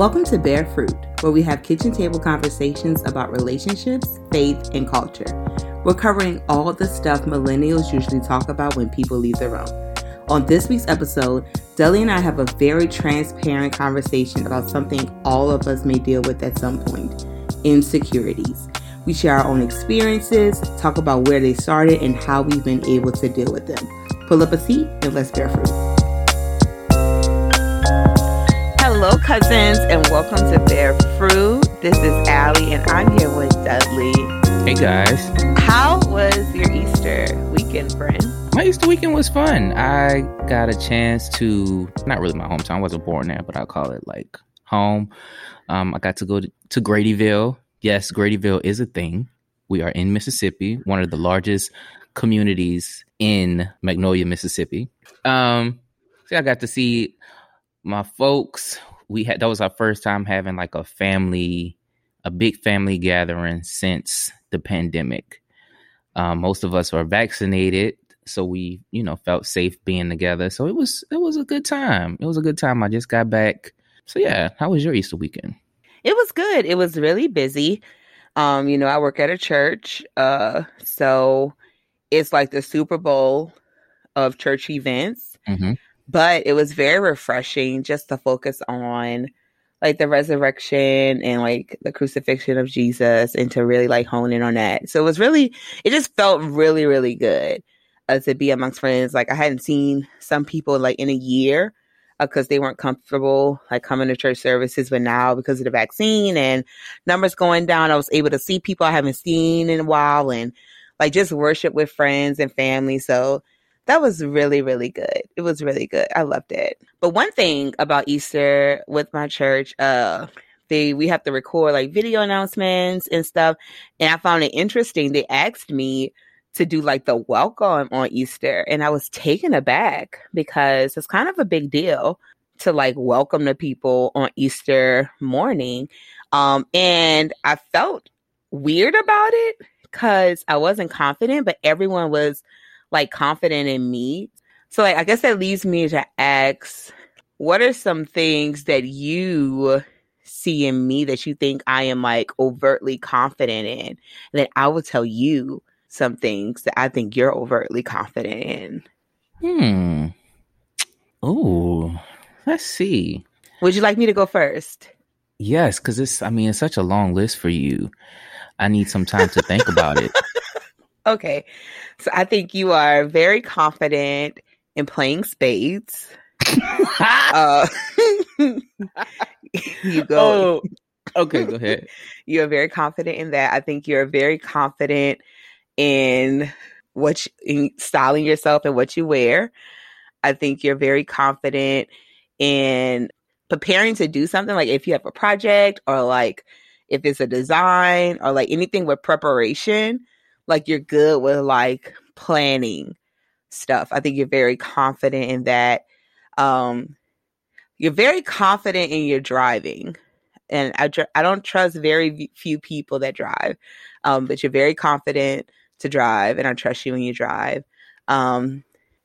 Welcome to Bear Fruit, where we have kitchen table conversations about relationships, faith, and culture. We're covering all the stuff millennials usually talk about when people leave the room. On this week's episode, Deli and I have a very transparent conversation about something all of us may deal with at some point insecurities. We share our own experiences, talk about where they started, and how we've been able to deal with them. Pull up a seat and let's bear fruit. Hello, cousins, and welcome to Bear Fruit. This is Aly, and I'm here with Dudley. Hey guys. How was your Easter weekend, friend? My Easter weekend was fun. I got a chance to, not really my hometown, I wasn't born there, but I'll call it like home. Um, I got to go to, to Gradyville. Yes, Gradyville is a thing. We are in Mississippi, one of the largest communities in Magnolia, Mississippi. Um, so I got to see my folks. We had that was our first time having like a family, a big family gathering since the pandemic. Um, most of us were vaccinated, so we, you know, felt safe being together. So it was it was a good time. It was a good time. I just got back. So yeah, how was your Easter weekend? It was good. It was really busy. Um, you know, I work at a church, uh, so it's like the Super Bowl of church events. Mm-hmm. But it was very refreshing just to focus on like the resurrection and like the crucifixion of Jesus and to really like hone in on that. So it was really, it just felt really, really good uh, to be amongst friends. Like I hadn't seen some people like in a year because uh, they weren't comfortable like coming to church services. But now because of the vaccine and numbers going down, I was able to see people I haven't seen in a while and like just worship with friends and family. So that was really, really good. It was really good. I loved it. But one thing about Easter with my church, uh, they we have to record like video announcements and stuff. And I found it interesting. They asked me to do like the welcome on Easter, and I was taken aback because it's kind of a big deal to like welcome the people on Easter morning. Um, and I felt weird about it because I wasn't confident, but everyone was like confident in me. So like I guess that leads me to ask what are some things that you see in me that you think I am like overtly confident in? And then I will tell you some things that I think you're overtly confident in. Hmm. Oh, let's see. Would you like me to go first? Yes, because it's, I mean, it's such a long list for you. I need some time to think about it. Okay. So I think you are very confident in playing spades. uh, you go. Oh, okay, go ahead. You're very confident in that. I think you're very confident in what you, in styling yourself and what you wear. I think you're very confident in preparing to do something like if you have a project or like if it's a design or like anything with preparation like you're good with like planning stuff. I think you're very confident in that. Um, you're very confident in your driving, and I I don't trust very few people that drive, um, but you're very confident to drive, and I trust you when you drive. Um,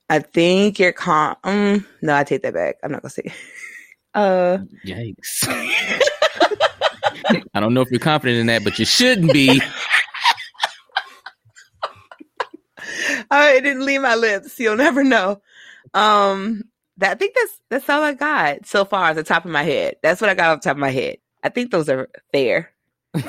I think you're con. Um, no, I take that back. I'm not gonna say. Uh, yikes! I don't know if you're confident in that, but you shouldn't be. it didn't leave my lips. You'll never know. Um, that I think that's that's all I got so far at the top of my head. That's what I got off the top of my head. I think those are fair.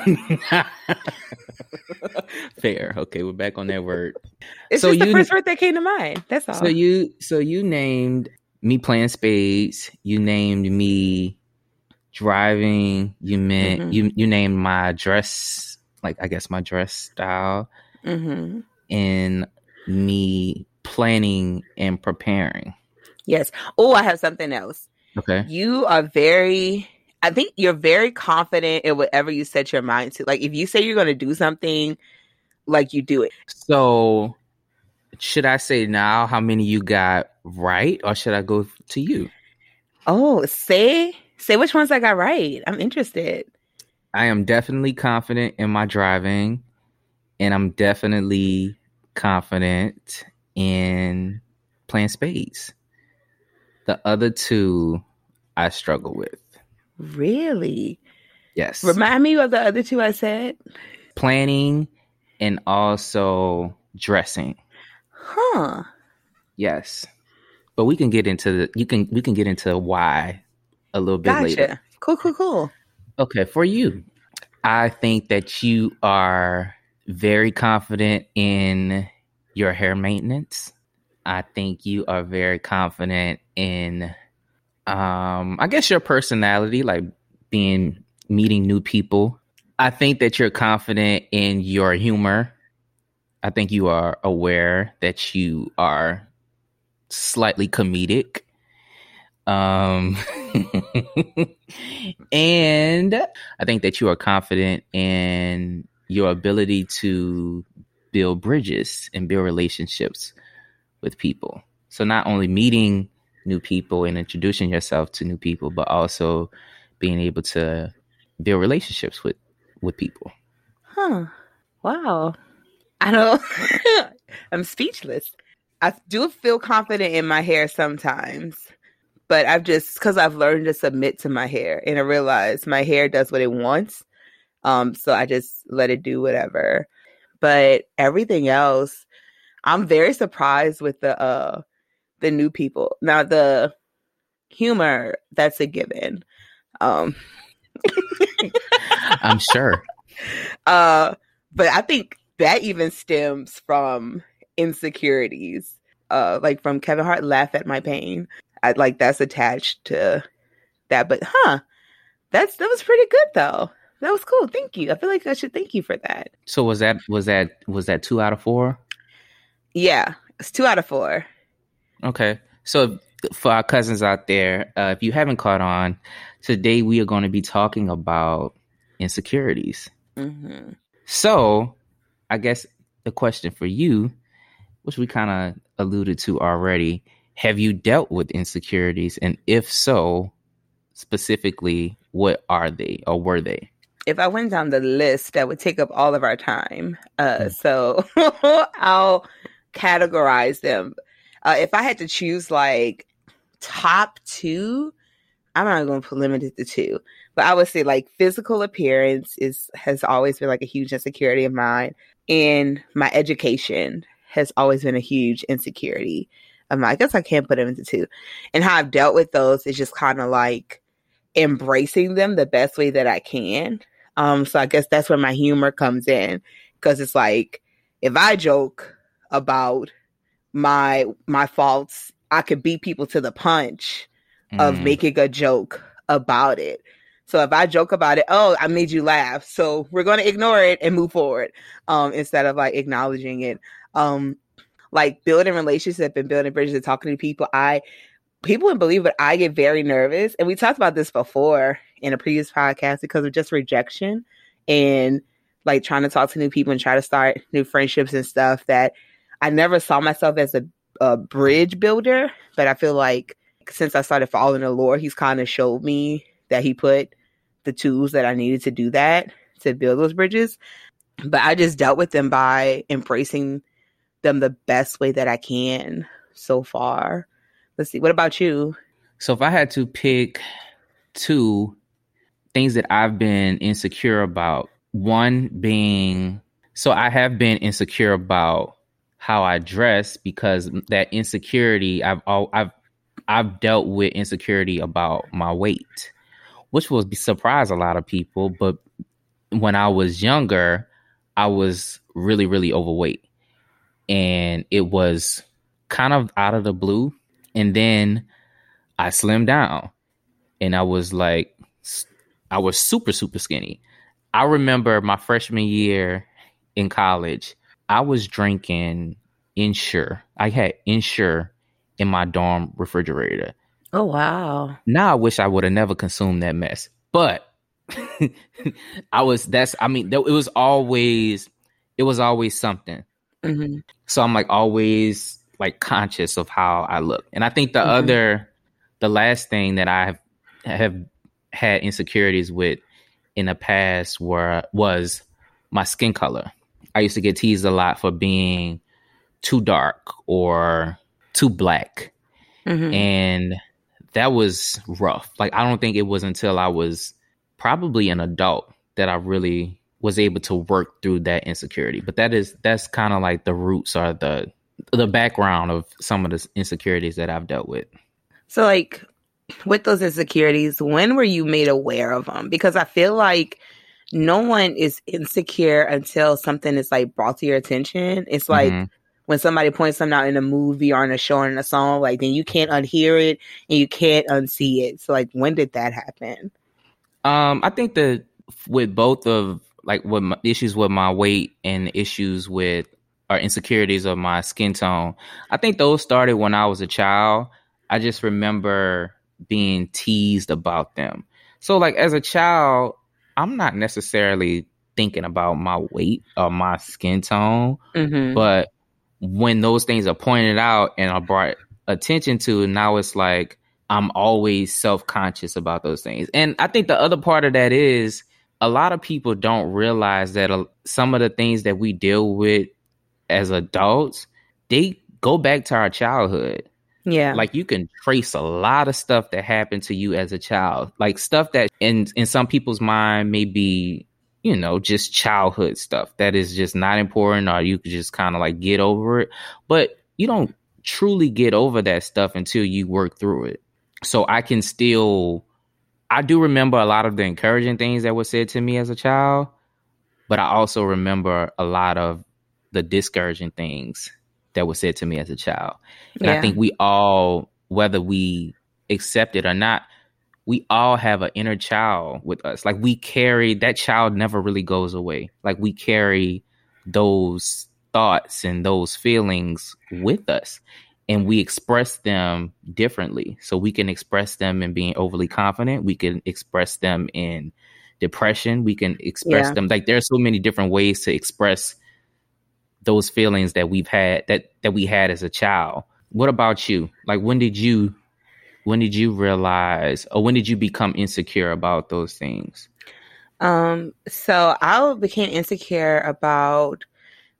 fair. Okay, we're back on that word. It's so just the you, first word that came to mind. That's all. So you so you named me playing spades. You named me driving. You meant mm-hmm. you you named my dress like I guess my dress style. Mm-hmm. And me planning and preparing. Yes. Oh, I have something else. Okay. You are very I think you're very confident in whatever you set your mind to. Like if you say you're going to do something, like you do it. So should I say now how many you got right or should I go to you? Oh, say say which ones I got right. I'm interested. I am definitely confident in my driving and I'm definitely confident in playing spades. The other two I struggle with. Really? Yes. Remind me of the other two I said. Planning and also dressing. Huh. Yes. But we can get into the you can we can get into why a little bit Gotcha. later. Cool, cool, cool. Okay, for you, I think that you are very confident in your hair maintenance. I think you are very confident in um I guess your personality like being meeting new people. I think that you're confident in your humor. I think you are aware that you are slightly comedic. Um, and I think that you are confident in your ability to build bridges and build relationships with people. So not only meeting new people and introducing yourself to new people, but also being able to build relationships with with people. Huh. Wow. I don't I'm speechless. I do feel confident in my hair sometimes, but I've just because I've learned to submit to my hair and I realize my hair does what it wants. Um, so I just let it do whatever. But everything else, I'm very surprised with the uh the new people. Now the humor, that's a given. Um I'm sure. uh but I think that even stems from insecurities. Uh like from Kevin Hart laugh at my pain. I like that's attached to that. But huh, that's that was pretty good though. That was cool. Thank you. I feel like I should thank you for that. So was that was that was that two out of four? Yeah, it's two out of four. Okay. So for our cousins out there, uh, if you haven't caught on, today we are going to be talking about insecurities. Mm-hmm. So I guess the question for you, which we kind of alluded to already, have you dealt with insecurities? And if so, specifically, what are they or were they? If I went down the list, that would take up all of our time. Uh, Mm. So I'll categorize them. Uh, if I had to choose like top two, I'm not going to limit it to two, but I would say like physical appearance is has always been like a huge insecurity of mine, and my education has always been a huge insecurity of mine. I guess I can't put them into two, and how I've dealt with those is just kind of like embracing them the best way that I can. Um, so I guess that's where my humor comes in because it's like if I joke about my my faults, I could beat people to the punch of Mm. making a joke about it. So if I joke about it, oh, I made you laugh. So we're going to ignore it and move forward um, instead of like acknowledging it. Um, like building relationship and building bridges and talking to people. I people wouldn't believe it. I get very nervous, and we talked about this before in a previous podcast because of just rejection and like trying to talk to new people and try to start new friendships and stuff. That I never saw myself as a, a bridge builder, but I feel like since I started following the Lord, He's kind of showed me that He put the tools that I needed to do that to build those bridges. But I just dealt with them by embracing them the best way that I can so far. Let's see. What about you? So if I had to pick two things that I've been insecure about, one being so I have been insecure about how I dress because that insecurity I've I've I've dealt with insecurity about my weight, which will surprise a lot of people. But when I was younger, I was really really overweight, and it was kind of out of the blue. And then I slimmed down and I was like, I was super, super skinny. I remember my freshman year in college, I was drinking Ensure. I had Ensure in my dorm refrigerator. Oh wow. Now I wish I would have never consumed that mess. But I was, that's, I mean, it was always, it was always something. hmm So I'm like always like conscious of how I look. And I think the Mhm. other the last thing that I have have had insecurities with in the past were was my skin color. I used to get teased a lot for being too dark or too black. hmm And that was rough. Like I don't think it was until I was probably an adult that I really was able to work through that insecurity. But that is that's kind of like the roots or the the background of some of the insecurities that I've dealt with. So like with those insecurities, when were you made aware of them? Because I feel like no one is insecure until something is like brought to your attention. It's like mm-hmm. when somebody points something out in a movie or in a show or in a song, like then you can't unhear it and you can't unsee it. So like when did that happen? Um, I think that with both of like with my issues with my weight and issues with or insecurities of my skin tone, I think those started when I was a child. I just remember being teased about them. So like as a child, I'm not necessarily thinking about my weight or my skin tone, mm-hmm. but when those things are pointed out and are brought attention to, now it's like I'm always self conscious about those things. And I think the other part of that is a lot of people don't realize that some of the things that we deal with as adults, they go back to our childhood. Yeah. Like you can trace a lot of stuff that happened to you as a child. Like stuff that in in some people's mind may be, you know, just childhood stuff that is just not important or you could just kind of like get over it. But you don't truly get over that stuff until you work through it. So I can still I do remember a lot of the encouraging things that were said to me as a child, but I also remember a lot of the discouraging things that was said to me as a child. And yeah. I think we all, whether we accept it or not, we all have an inner child with us. Like we carry that child never really goes away. Like we carry those thoughts and those feelings with us and we express them differently. So we can express them in being overly confident. We can express them in depression. We can express yeah. them like there are so many different ways to express those feelings that we've had that that we had as a child. What about you? Like when did you when did you realize or when did you become insecure about those things? Um so I became insecure about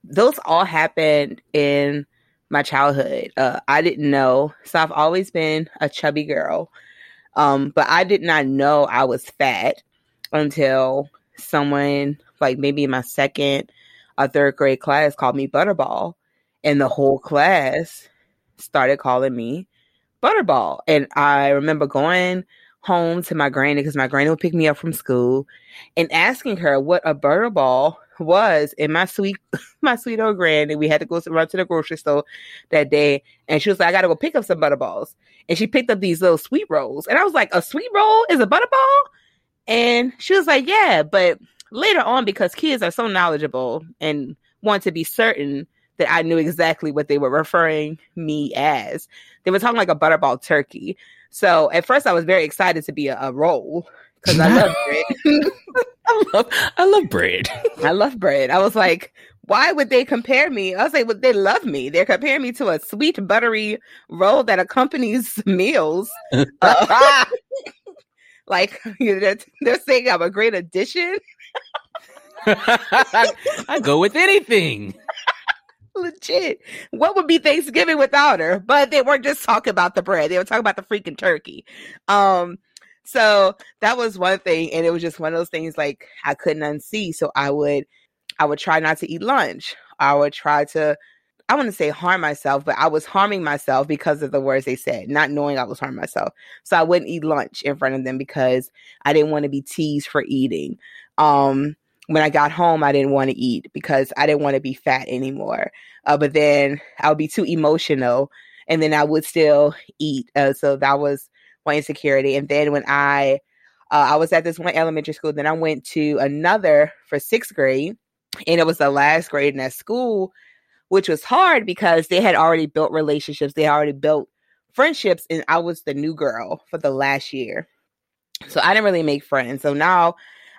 those all happened in my childhood. Uh, I didn't know. So I've always been a chubby girl. Um, but I did not know I was fat until someone, like maybe my second a third grade class called me Butterball, and the whole class started calling me Butterball. And I remember going home to my granny because my granny would pick me up from school and asking her what a Butterball was. And my sweet my sweet old granny we had to go run to the grocery store that day and she was like i gotta go pick up some butterballs. And she picked up these little sweet rolls. And i was like a sweet roll is a butterball? And she was like yeah but later on because kids are so knowledgeable and want to be certain that I knew exactly what they were referring me as. They were talking like a butterball turkey. So at first I was very excited to be a, a roll because I love bread. I love I love bread. I love bread. I was like, why would they compare me? I was like, well, they love me. They're comparing me to a sweet buttery roll that accompanies meals. Uh, like they're, they're saying I'm a great addition. I go with anything. Legit. What would be Thanksgiving without her? But they weren't just talking about the bread. They were talking about the freaking turkey. Um, so that was one thing, and it was just one of those things like I couldn't unsee. So I would I would try not to eat lunch. I would try to I want to say harm myself, but I was harming myself because of the words they said, not knowing I was harming myself. So I wouldn't eat lunch in front of them because I didn't want to be teased for eating. Um, when I got home, I didn't want to eat because I didn't want to be fat anymore. Uh, but then I would be too emotional and then I would still eat. Uh, so that was my insecurity. And then when I, uh, I was at this one elementary school, then I went to another for sixth grade and it was the last grade in that school, which was hard because they had already built relationships. They already built friendships and I was the new girl for the last year. So I didn't really make friends. So now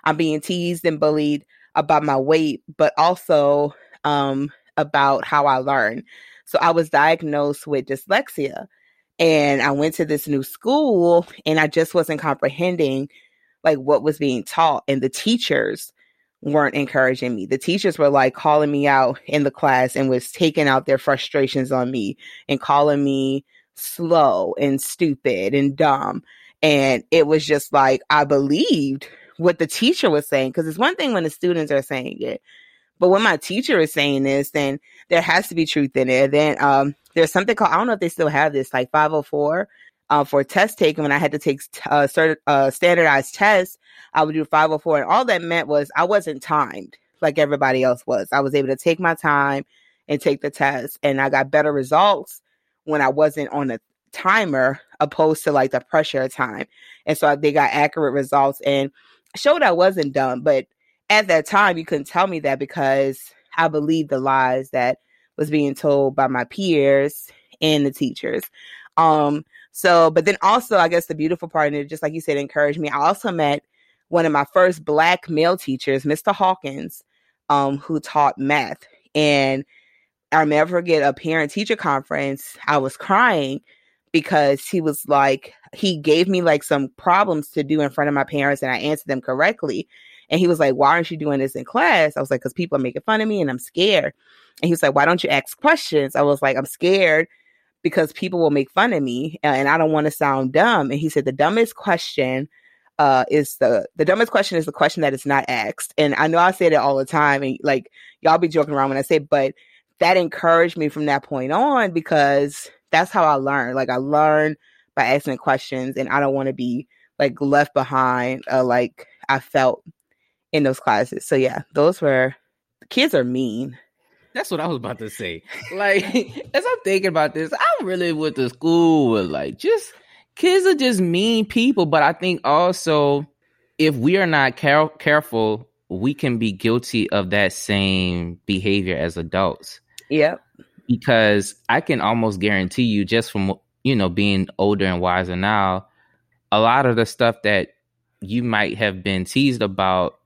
I'm being teased and bullied about my weight, but also um, about how I learn. So I was diagnosed with dyslexia and I went to this new school and I just wasn't comprehending like what was being taught and the teachers weren't encouraging me. The teachers were like calling me out in the class and was taking out their frustrations on me and calling me slow and stupid and dumb. And it was just like, I believed what the teacher was saying. Cause it's one thing when the students are saying it, but when my teacher is saying this, then there has to be truth in it. Then, um, there's something called, I don't know if they still have this, like 504, uh, for test taking when I had to take uh, cert- uh, standardized tests, I would do 504. And all that meant was I wasn't timed like everybody else was. I was able to take my time and take the test. And I got better results when I wasn't on a timer opposed to like the pressure of time. And so they got accurate results and showed I wasn't dumb. But at that time, you couldn't tell me that because I believed the lies that was being told by my peers and the teachers. Um, so, but then also, I guess the beautiful part, and it just like you said, encouraged me. I also met one of my first black male teachers, Mr. Hawkins, um, who taught math. And I'll never forget a parent teacher conference. I was crying because he was like, he gave me like some problems to do in front of my parents and I answered them correctly. And he was like, Why aren't you doing this in class? I was like, Because people are making fun of me and I'm scared. And he was like, Why don't you ask questions? I was like, I'm scared because people will make fun of me and I don't want to sound dumb. And he said, The dumbest question uh, is the the dumbest question is the question that is not asked. And I know I say that all the time, and like y'all be joking around when I say, but that encouraged me from that point on because that's how I learned. Like I learned by asking questions, and I don't want to be like left behind. Uh, like I felt in those classes. So yeah, those were kids are mean. That's what I was about to say. Like as I'm thinking about this, I'm really with the school with like just kids are just mean people. But I think also if we are not care- careful, we can be guilty of that same behavior as adults. Yep. Because I can almost guarantee you, just from you know being older and wiser now, a lot of the stuff that you might have been teased about,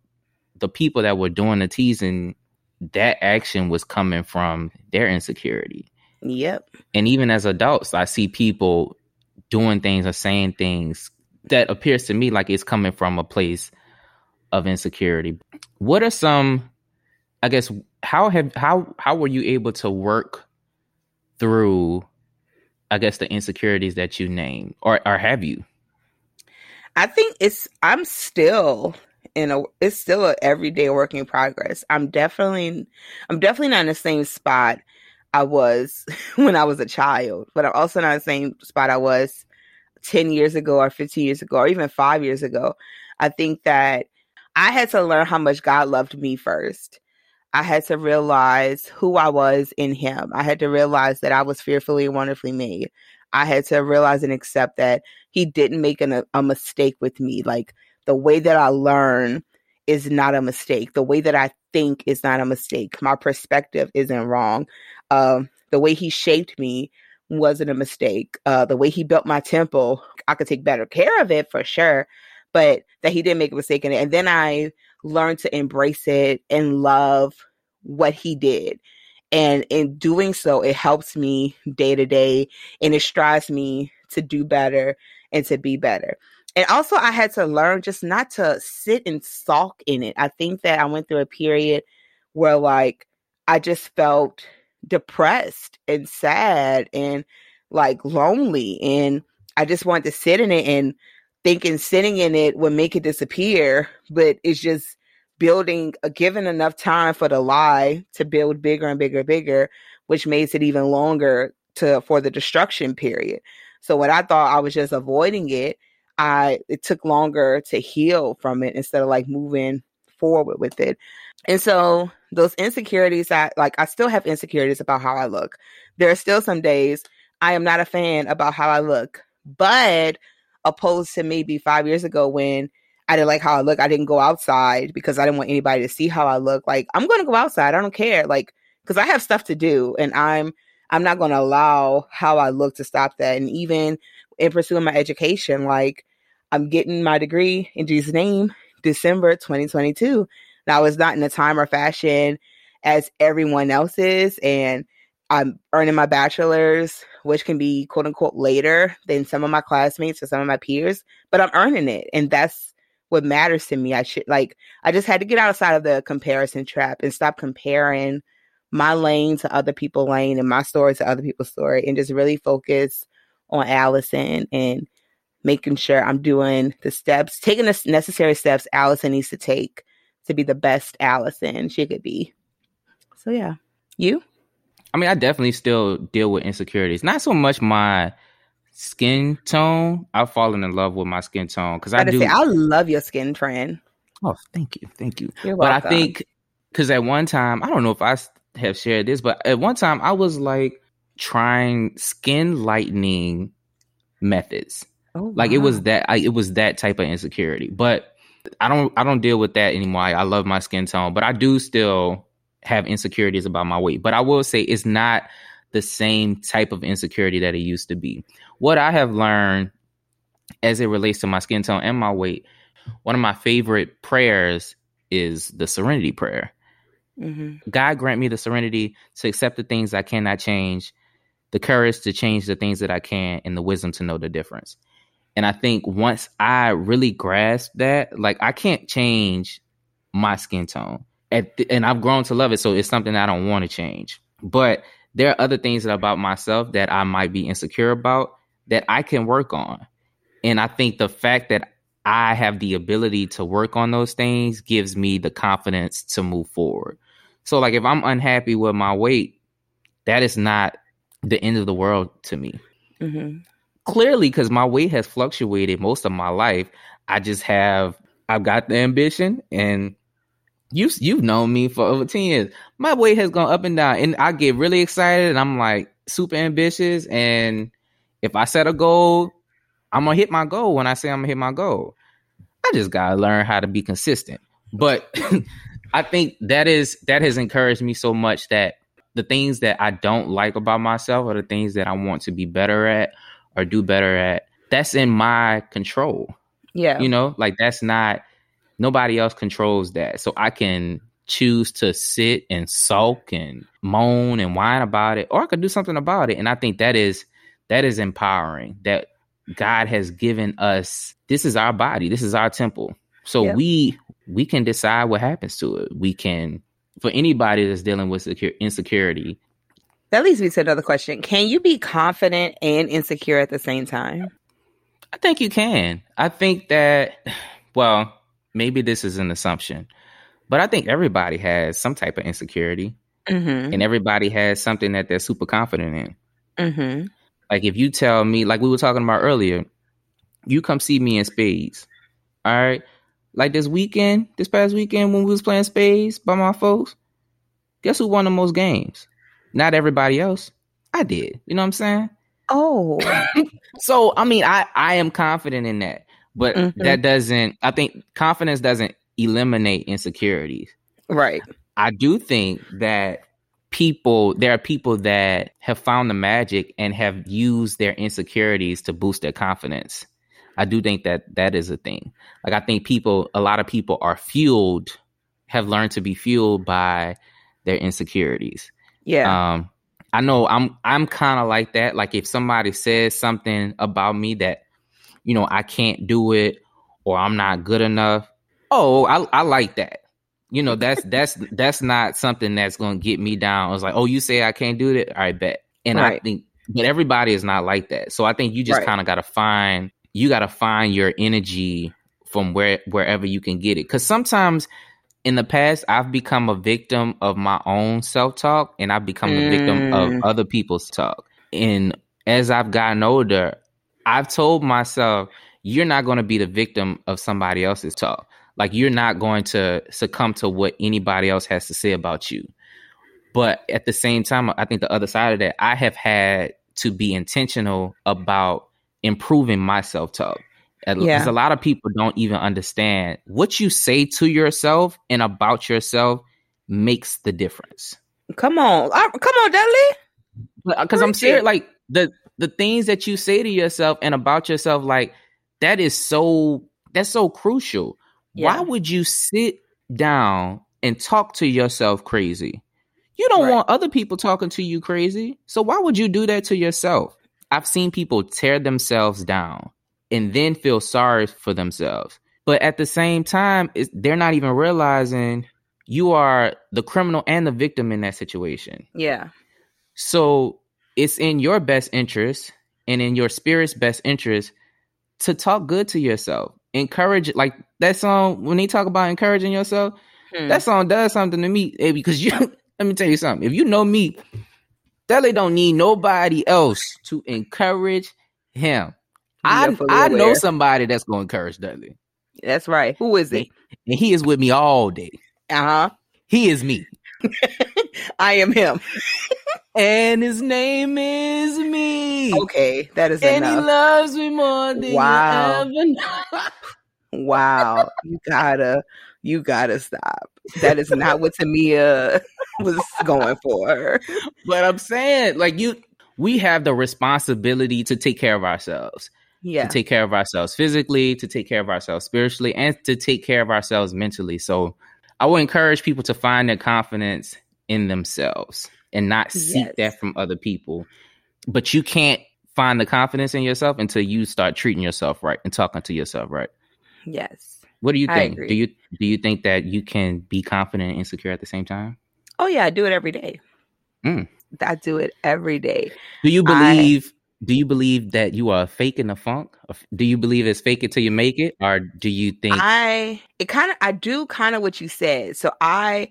the people that were doing the teasing, that action was coming from their insecurity. Yep. And even as adults, I see people doing things or saying things that appears to me like it's coming from a place of insecurity. What are some I guess how have how how were you able to work through I guess the insecurities that you name or or have you? I think it's I'm still in a it's still an everyday work in progress. I'm definitely I'm definitely not in the same spot I was when I was a child, but I'm also not the same spot I was 10 years ago or 15 years ago or even five years ago. I think that I had to learn how much God loved me first. I had to realize who I was in Him. I had to realize that I was fearfully and wonderfully made. I had to realize and accept that He didn't make an, a mistake with me. Like the way that I learn is not a mistake. The way that I think is not a mistake. My perspective isn't wrong. Um, the way he shaped me wasn't a mistake. Uh, the way he built my temple, I could take better care of it for sure, but that he didn't make a mistake in it. And then I learned to embrace it and love what he did. And in doing so, it helps me day to day and it strives me to do better and to be better. And also, I had to learn just not to sit and sulk in it. I think that I went through a period where, like, I just felt depressed and sad and like lonely. And I just wanted to sit in it and thinking sitting in it would make it disappear. But it's just building, uh, given enough time for the lie to build bigger and bigger and bigger, which makes it even longer to for the destruction period. So when I thought I was just avoiding it, I it took longer to heal from it instead of like moving forward with it. And so those insecurities I like I still have insecurities about how I look. There are still some days I am not a fan about how I look. But opposed to maybe five years ago when I didn't like how I look, I didn't go outside because I didn't want anybody to see how I look. Like I'm gonna go outside. I don't care. Like because I have stuff to do and I'm I'm not gonna allow how I look to stop that. And even in pursuing my education, like I'm getting my degree in Jesus' name December 2022. Now it's not in the time or fashion as everyone else is. And I'm earning my bachelor's, which can be quote unquote later than some of my classmates or some of my peers, but I'm earning it. And that's what matters to me. I should like, I just had to get outside of the comparison trap and stop comparing my lane to other people's lane and my story to other people's story and just really focus on Allison and making sure I'm doing the steps, taking the necessary steps Allison needs to take to be the best Allison she could be. So yeah, you. I mean, I definitely still deal with insecurities. Not so much my skin tone. I've fallen in love with my skin tone because I do. Say, I love your skin trend. Oh, thank you, thank you. You're but welcome. I think because at one time, I don't know if I have shared this, but at one time I was like trying skin lightening methods. oh, Like it was that I, it was that type of insecurity. But I don't I don't deal with that anymore. I, I love my skin tone, but I do still have insecurities about my weight. But I will say it's not the same type of insecurity that it used to be. What I have learned as it relates to my skin tone and my weight, one of my favorite prayers is the serenity prayer. Mhm. God grant me the serenity to accept the things I cannot change, the courage to change the things that I can, and the wisdom to know the difference. And I think once I really grasp that, like I can't change my skin tone, the- and I've grown to love it, so it's something I don't want to change. But there are other things about myself that I might be insecure about that I can work on. And I think the fact that I have the ability to work on those things gives me the confidence to move forward. So, like, if I'm unhappy with my weight, that is not the end of the world to me. Mhm. Clearly, because my weight has fluctuated most of my life, I just have I've got the ambition, and you you've known me for over ten years. My weight has gone up and down, and I get really excited, and I'm like super ambitious. And if I set a goal, I'm gonna hit my goal when I say I'm gonna hit my goal. I just gotta learn how to be consistent. But I think that is that has encouraged me so much that the things that I don't like about myself or the things that I want to be better at or do better at, that's in my control. Yeah. You know, like that's not nobody else controls that. So I can choose to sit and sulk and moan and whine about it, or I could do something about it. And I think that is that is empowering. That God has given us this is our body, this is our temple. So we we can decide what happens to it. We can for anybody that's dealing with secure, insecurity. that leads me to another question. Can you be confident and insecure at the same time? I think you can. I think that, well, maybe this is an assumption, but I think everybody has some type of insecurity Mm-hmm. and everybody has something that they're super confident in. Mm-hmm. Like if you tell me, like we were talking about earlier, you come see me in spades. All right. Like this weekend, this past weekend when we was playing spades by my folks, guess who won the most games? Not everybody else. I did. You know what I'm saying? Oh. So I mean, I I am confident in that, but Mhm. that doesn't. I think confidence doesn't eliminate insecurities. right. I do think that people there are people that have found the magic and have used their insecurities to boost their confidence. I do think that that is a thing. Like I think people a lot of people are fueled have learned to be fueled by their insecurities. Yeah. Um, I know I'm I'm kind of like that. Like if somebody says something about me that you know I can't do it or I'm not good enough, oh, I I like that. You know that's that's that's not something that's going to get me down. It's like, oh, you say I can't do it, I bet. And I think, but everybody is not like that. So I think you just Right. kind of got to find you got to find your energy from where wherever you can get it. Because sometimes in the past, I've become a victim of my own self talk, and I've become a victim Mm. of other people's talk. And as I've gotten older, I've told myself, you're not going to be the victim of somebody else's talk. Like you're not going to succumb to what anybody else has to say about you. But at the same time, I think the other side of that, I have had to be intentional about improving my self talk. Because Yeah. a lot of people don't even understand what you say to yourself and about yourself makes the difference. come on. Uh, come on, Dudley. Because I'm Preach serious, like the the things that you say to yourself and about yourself, like that is so that's so crucial. Yeah. Why would you sit down and talk to yourself crazy? You don't Right. want other people talking to you crazy. So why would you do that to yourself? I've seen people tear themselves down and then feel sorry for themselves. But at the same time, they're not even realizing you are the criminal and the victim in that situation. Yeah. So it's in your best interest and in your spirit's best interest to talk good to yourself. Encourage like that song when they talk about encouraging yourself, Hmm. that song does something to me eh, because you let me tell you something. If you know me, Deli don't need nobody else to encourage him. I I know somebody that's gonna encourage Dudley. That's right. Who is it? And he is with me all day. Uh huh. He is me. I am him. And his name is me. Okay, that is And he loves me more than Wow. you ever know. Wow, you gotta, you gotta stop. That is not what Tamia was going for. But I'm saying, like you, we have the responsibility to take care of ourselves, Yeah, to take care of ourselves physically, to take care of ourselves spiritually, and to take care of ourselves mentally. So, I would encourage people to find their confidence in themselves and not seek Yes. that from other people. But you can't find the confidence in yourself until you start treating yourself right and talking to yourself right. yes. What do you think? Do you do you think that you can be confident and insecure at the same time? Oh yeah, I do it every day. Mm. I do it every day. Do you I- believe? do you believe that you are faking the funk? Do you believe it's fake it till you make it, or do you think? I it kind of I do kind of what you said. So I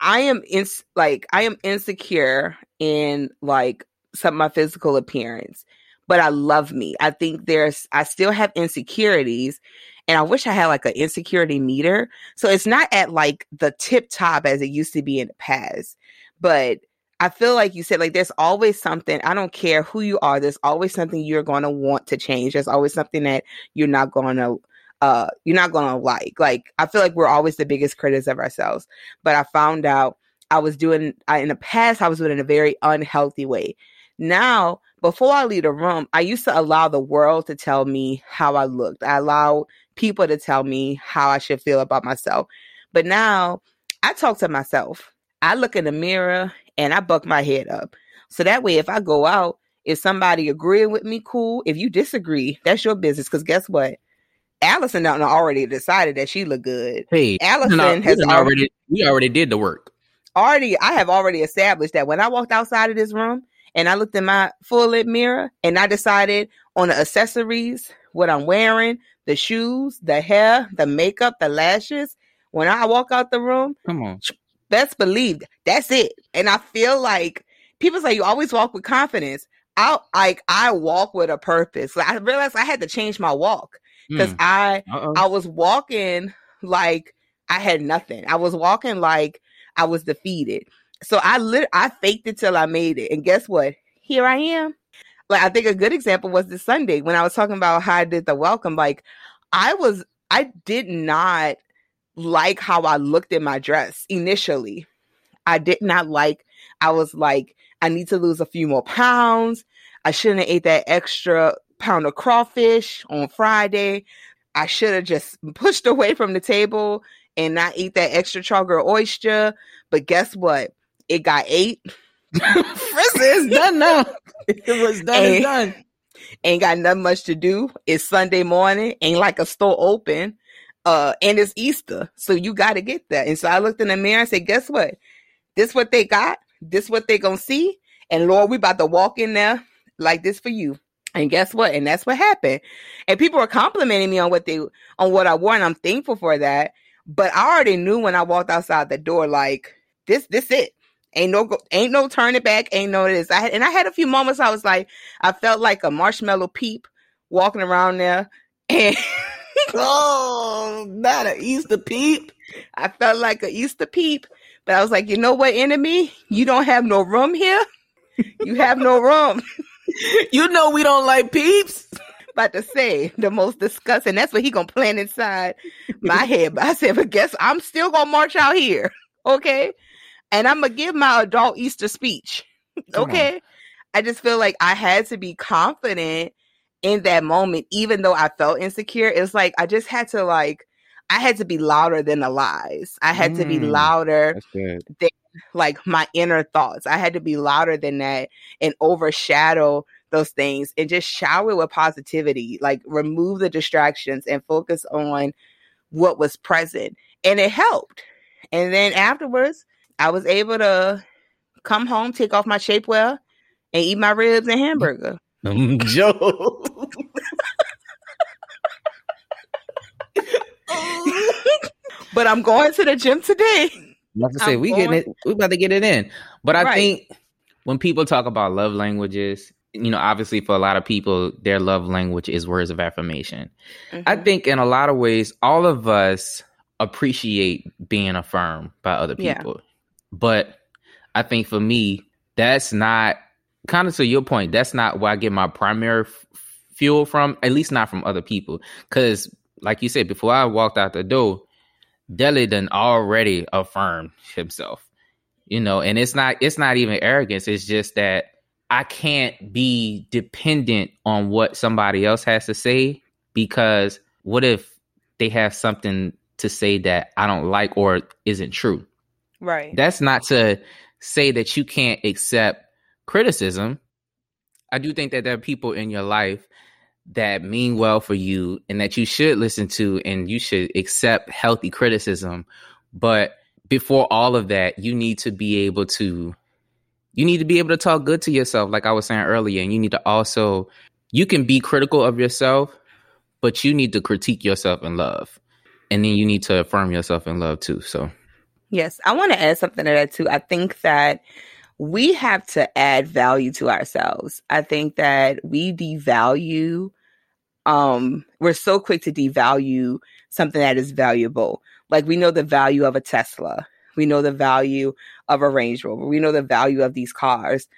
I am in like I am insecure in like some of my physical appearance, but I love me. I think there's I still have insecurities and I wish I had like an insecurity meter. So it's not at like the tip top as it used to be in the past, but I feel like you said like there's always something. I don't care who you are. There's always something you're going to want to change. There's always something that you're not going to uh you're not gonna like like i feel like we're always the biggest critics of ourselves but i found out i was doing I, in the past i was doing in a very unhealthy way. Now before i leave the room i used to allow the world to tell me how i looked. I allowed people to tell me how i should feel about myself. But now i talk to myself. I look in the mirror and i buck my head up. So that way if i go out if somebody agree with me cool. If you disagree that's your business because guess what Allison already decided that she looked good. hey, Allison no, has already, already we already did the work. already I have already established that when I walked outside of this room and I looked in my full lip mirror and I decided on the accessories, what I'm wearing, the shoes, the hair, the makeup, the lashes. When I walk out the room, Come on, best believed, that's it. And I feel like people say you always walk with confidence. I like I walk with a purpose. Like, I realized I had to change my walk because Mm. I Uh-oh. I was walking like I had nothing. I was walking like I was defeated. So I lit I faked it till I made it. And guess what? Here I am. Like I think a good example was this Sunday when I was talking about how I did the welcome. Like I was I did not like how I looked in my dress initially. I did not like I was like I need to lose a few more pounds. I shouldn't have ate that extra pound of crawfish on Friday. I should have just pushed away from the table and not eat that extra char oyster. But guess what? It got ate. it's done now. It was done. Hey. It's done. Ain't got nothing much to do. It's Sunday morning. Ain't like a store open. Uh, and it's Easter. So you got to get that. And so I looked in the mirror and said, guess what? This what they got. This what they gonna see. And Lord, we about to walk in there like this for you. And guess what? And that's what happened. And people were complimenting me on what they on what I wore, and I'm thankful for that. But I already knew when I walked outside the door, like this, this it. Ain't no, go- ain't no turning back. Ain't no this. I had, and I had a few moments. I was like, I felt like a marshmallow peep walking around there, and oh, not an Easter peep. I felt like a Easter peep, but I was like, you know what, enemy? You don't have no room here. You have no room. You know we don't like peeps. about to say the most disgusting. That's what he gonna plant inside my head. But I said, but guess I'm still gonna march out here, okay? And I'm gonna give my adult Easter speech, okay? I just feel like I had to be confident in that moment, even though I felt insecure. It's like I just had to like I had to be louder than the lies. I had to be Mm. louder good. Like my inner thoughts. I had to be louder than that and overshadow those things and just shower with positivity, like remove the distractions and focus on what was present. And it helped. And then afterwards, I was able to come home, take off my shapewear, and eat my ribs and mm-hmm. hamburger. Mm-hmm. Joe. but I'm going to the gym today. Like I say, we going... getting it. We about to get it in. But I right. think when people talk about love languages, you know, obviously for a lot of people, their love language is words of affirmation. Mm-hmm. I think in a lot of ways, all of us appreciate being affirmed by other people. Yeah. But I think for me, that's not kind of to your point. That's not where I get my primary f- fuel from. At least not from other people. Because, like you said, before I walked out the door, Dudley done already affirmed himself. You know, and it's not it's not even arrogance. It's just that I can't be dependent on what somebody else has to say because what if they have something to say that I don't like or isn't true? Right. That's not to say that you can't accept criticism. I do think that there are people in your life that mean well for you and that you should listen to and you should accept healthy criticism. But before all of that, you need to be able to you need to be able to talk good to yourself like I was saying earlier and you need to also you can be critical of yourself, but you need to critique yourself in love. And then you need to affirm yourself in love too. So Yes, I want to add something to that too. I think that we have to add value to ourselves. I think that we devalue um we're so quick to devalue something that is valuable. Like we know the value of a Tesla. We know the value of a Range Rover. We know the value of these cars.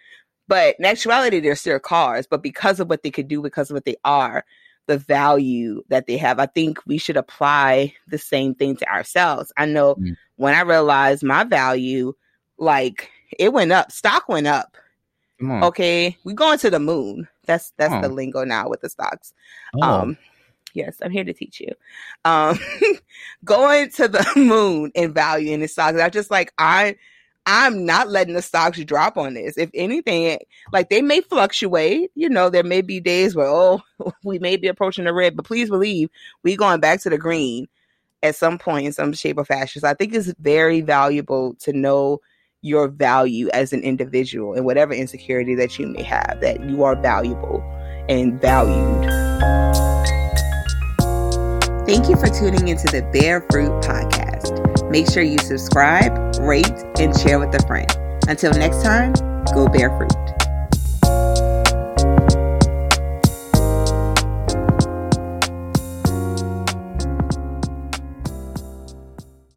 But in actuality, they're still cars. But because of what they could do, because of what they are, the value that they have, I think we should apply the same thing to ourselves. I know mm. when I realized my value, like it went up, stock went up. Okay, we going to the moon. That's that's oh. the lingo now with the stocks. Oh. Um, yes, I'm here to teach you. Um, going to the moon in value in the stocks. I just like I I'm not letting the stocks drop on this. If anything, like they may fluctuate, you know, there may be days where, oh, we may be approaching the red, but please believe we going back to the green at some point in some shape or fashion. So I think it's very valuable to know your value as an individual and whatever insecurity that you may have, that you are valuable and valued. Thank you for tuning into the Bear Fruit Podcast. Make sure you subscribe, rate, and share with a friend. Until next time, go bear fruit.